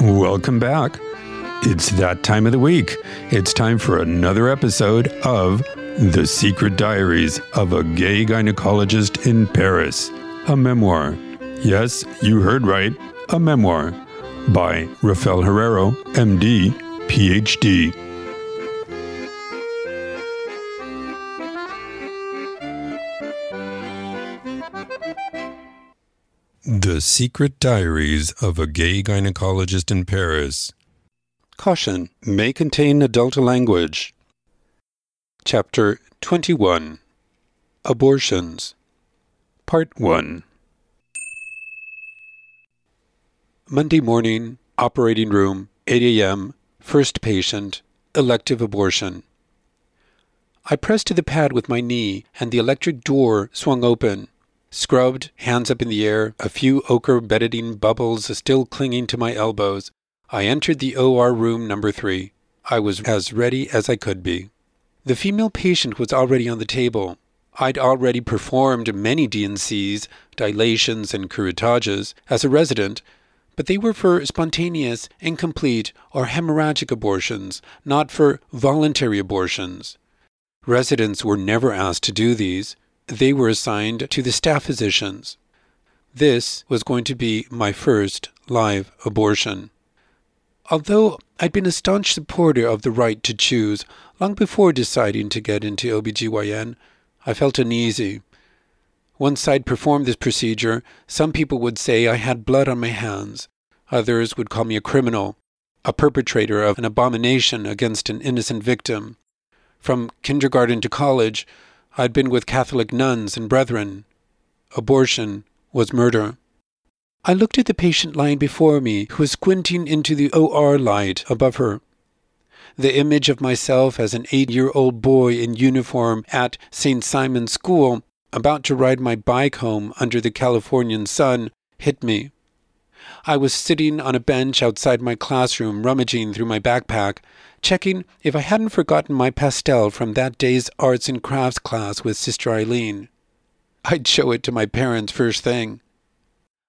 Welcome back. It's that time of the week. It's time for another episode of The Secret Diaries of a Gay Gynecologist in Paris, a memoir. Yes, you heard right, a memoir by Rafael Herrero, MD, PhD. The Secret Diaries of a Gay Gynecologist in Paris. Caution may contain adult language. Chapter 21 Abortions. Part 1 Monday morning, operating room, 8 a.m., first patient, elective abortion. I pressed to the pad with my knee, and the electric door swung open. Scrubbed, hands up in the air, a few ochre Betadine bubbles still clinging to my elbows, I entered the OR room number three. I was as ready as I could be. The female patient was already on the table. I'd already performed many D&Cs, dilations, and curettages as a resident, but they were for spontaneous, incomplete, or hemorrhagic abortions, not for voluntary abortions. Residents were never asked to do these. They were assigned to the staff physicians. This was going to be my first live abortion. Although I'd been a staunch supporter of the right to choose long before deciding to get into OBGYN, I felt uneasy. Once I'd performed this procedure, some people would say I had blood on my hands. Others would call me a criminal, a perpetrator of an abomination against an innocent victim. From kindergarten to college, I'd been with Catholic nuns and brethren. Abortion was murder. I looked at the patient lying before me, who was squinting into the OR light above her. The image of myself as an eight year old boy in uniform at St. Simon's School, about to ride my bike home under the Californian sun, hit me. I was sitting on a bench outside my classroom, rummaging through my backpack, checking if I hadn't forgotten my pastel from that day's arts and crafts class with Sister Eileen. I'd show it to my parents first thing.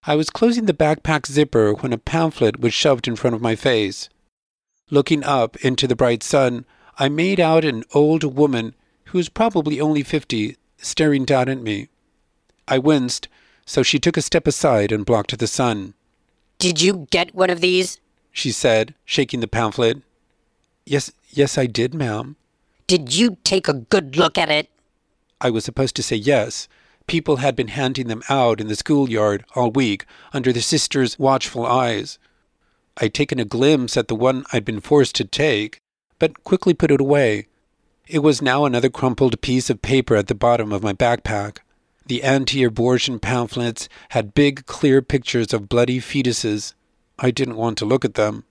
I was closing the backpack zipper when a pamphlet was shoved in front of my face. Looking up into the bright sun, I made out an old woman who was probably only fifty staring down at me. I winced, so she took a step aside and blocked the sun. Did you get one of these? She said, shaking the pamphlet. Yes, yes, I did, ma'am. Did you take a good look at it? I was supposed to say yes, People had been handing them out in the schoolyard all week under the sister's watchful eyes. I'd taken a glimpse at the one I'd been forced to take, but quickly put it away. It was now another crumpled piece of paper at the bottom of my backpack. The anti abortion pamphlets had big, clear pictures of bloody fetuses. I didn't want to look at them.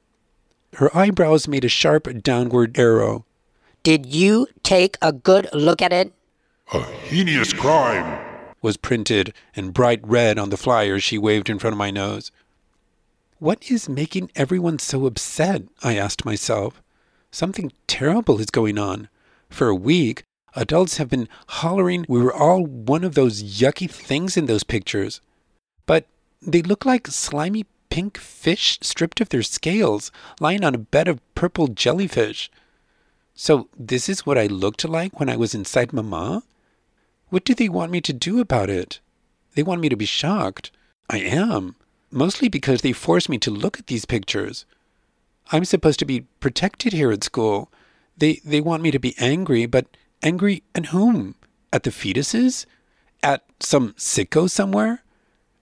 Her eyebrows made a sharp downward arrow. Did you take a good look at it? A heinous crime, was printed in bright red on the flyer she waved in front of my nose. What is making everyone so upset? I asked myself. Something terrible is going on. For a week, adults have been hollering we were all one of those yucky things in those pictures. But they look like slimy pink fish stripped of their scales, lying on a bed of purple jellyfish. So, this is what I looked like when I was inside Mama? What do they want me to do about it? They want me to be shocked. I am. Mostly because they force me to look at these pictures. I'm supposed to be protected here at school. They they want me to be angry, but angry at whom? At the fetuses? At some sicko somewhere?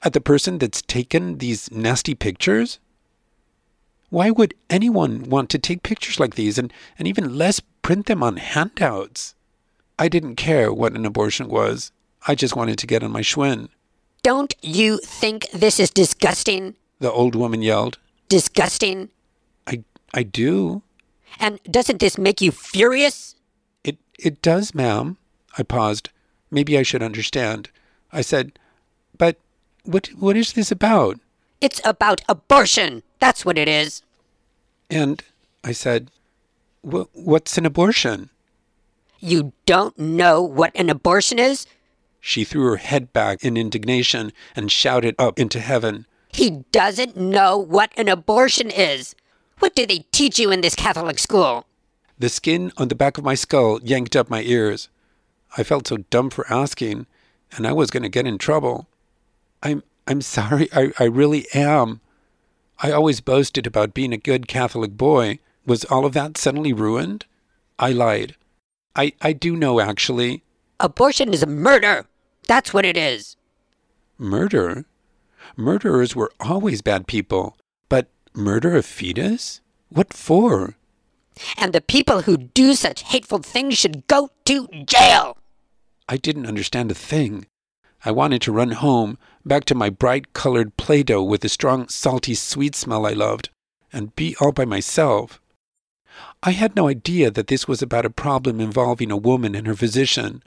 At the person that's taken these nasty pictures? Why would anyone want to take pictures like these and, and even less print them on handouts? I didn't care what an abortion was. I just wanted to get on my Schwinn. Don't you think this is disgusting? The old woman yelled. Disgusting? I, I do. And doesn't this make you furious? It, it does, ma'am. I paused. Maybe I should understand. I said, But what, what is this about? It's about abortion. That's what it is. And I said, What's an abortion? You don't know what an abortion is? She threw her head back in indignation and shouted up into heaven. He doesn't know what an abortion is. What do they teach you in this Catholic school? The skin on the back of my skull yanked up my ears. I felt so dumb for asking, and I was going to get in trouble. I'm I'm sorry. I, I really am. I always boasted about being a good Catholic boy. Was all of that suddenly ruined? I lied. I, I do know, actually. Abortion is a murder. That's what it is. Murder? Murderers were always bad people. But murder a fetus? What for? And the people who do such hateful things should go to jail. I didn't understand a thing. I wanted to run home, back to my bright colored Play Doh with the strong, salty, sweet smell I loved, and be all by myself. I had no idea that this was about a problem involving a woman and her physician.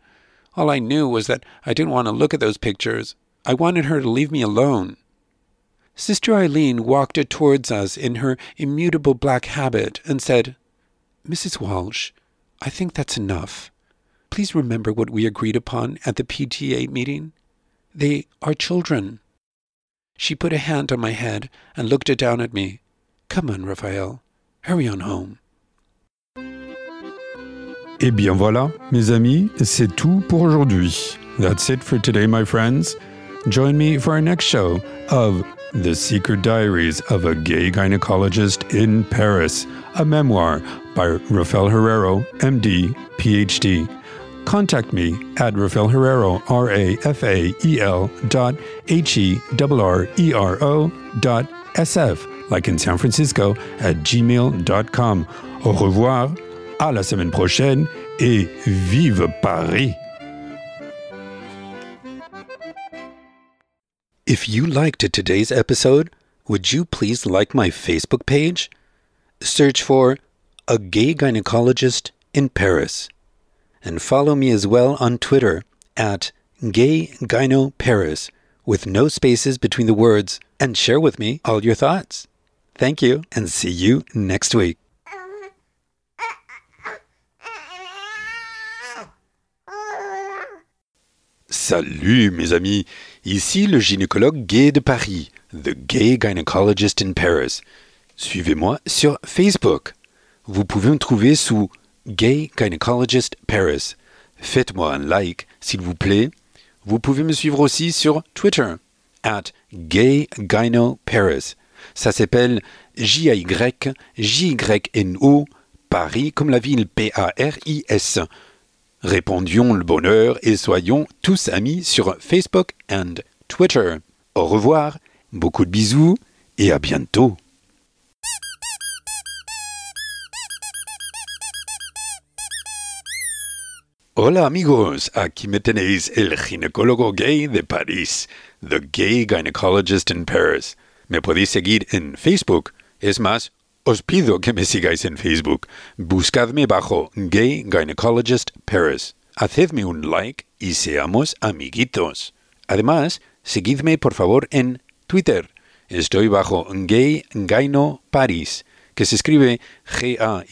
All I knew was that I didn't want to look at those pictures. I wanted her to leave me alone. Sister Eileen walked towards us in her immutable black habit and said, Mrs. Walsh, I think that's enough. Please remember what we agreed upon at the PTA meeting. They are children. She put a hand on my head and looked down at me. Come on, Rafael. Hurry on home. Et bien voilà, mes amis, c'est tout pour aujourd'hui. That's it for today, my friends. Join me for our next show of The Secret Diaries of a Gay Gynecologist in Paris, a memoir by Rafael Herrero, MD, PhD. Contact me at Rafael Herrero, R A F A E L dot H E R R E R O dot S F, like in San Francisco, at gmail.com. Au revoir, à la semaine prochaine, et vive Paris! If you liked today's episode, would you please like my Facebook page? Search for A Gay Gynecologist in Paris. And follow me as well on Twitter at Gay Gyno Paris with no spaces between the words and share with me all your thoughts. Thank you and see you next week. Salut mes amis, ici le gynécologue gay de Paris, The Gay Gynecologist in Paris. Suivez-moi sur Facebook. Vous pouvez me trouver sous Gay Gynecologist Paris. Faites-moi un like, s'il vous plaît. Vous pouvez me suivre aussi sur Twitter, at Gay Gyno Paris. Ça s'appelle J-A-Y-J-Y-N-O, Paris comme la ville P-A-R-I-S. Répondions le bonheur et soyons tous amis sur Facebook and Twitter. Au revoir, beaucoup de bisous et à bientôt. Hola amigos, aquí me tenéis el ginecólogo gay de París, The Gay Gynecologist in Paris. Me podéis seguir en Facebook. Es más, os pido que me sigáis en Facebook. Buscadme bajo Gay Gynecologist Paris. Hacedme un like y seamos amiguitos. Además, seguidme por favor en Twitter. Estoy bajo Gay Gyno Paris, que se escribe G-A-Y-G-Y-N-O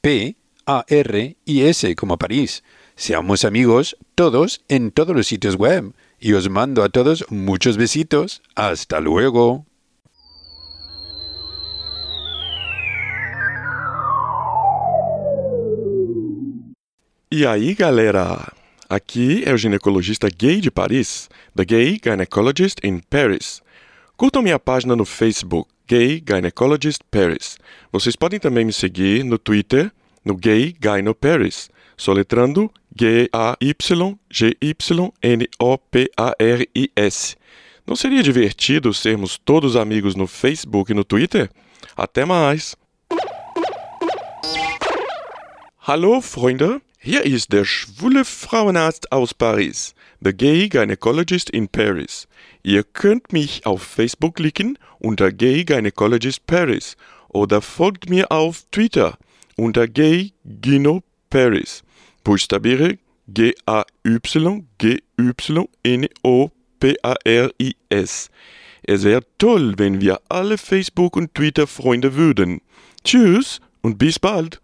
P a-R-I-S como París. Seamos amigos todos en todos los sitios web. Y os mando a todos muchos besitos. Hasta luego. E aí, galera? Aqui é o ginecologista gay de Paris, The Gay Gynecologist in Paris. Curtam minha página no Facebook, Gay Gynecologist Paris. Vocês podem também me seguir no Twitter, no Gay Gyno Paris, soletrando G-A-Y-G-Y-N-O-P-A-R-I-S. Não seria divertido sermos todos amigos no Facebook e no Twitter? Até mais! Hallo Freunde, hier ist der schwule Frauenarzt aus Paris, the Gay Gynecologist in Paris. Ihr könnt mich auf Facebook klicken unter Gay Gynecologist Paris oder folgt mir auf Twitter unter Gay Gyno Paris. Buchstabiere G-A-Y-G-Y-N-O-P-A-R-I-S. Es wäre toll, wenn wir alle Facebook- und Twitter-Freunde würden. Tschüss und bis bald.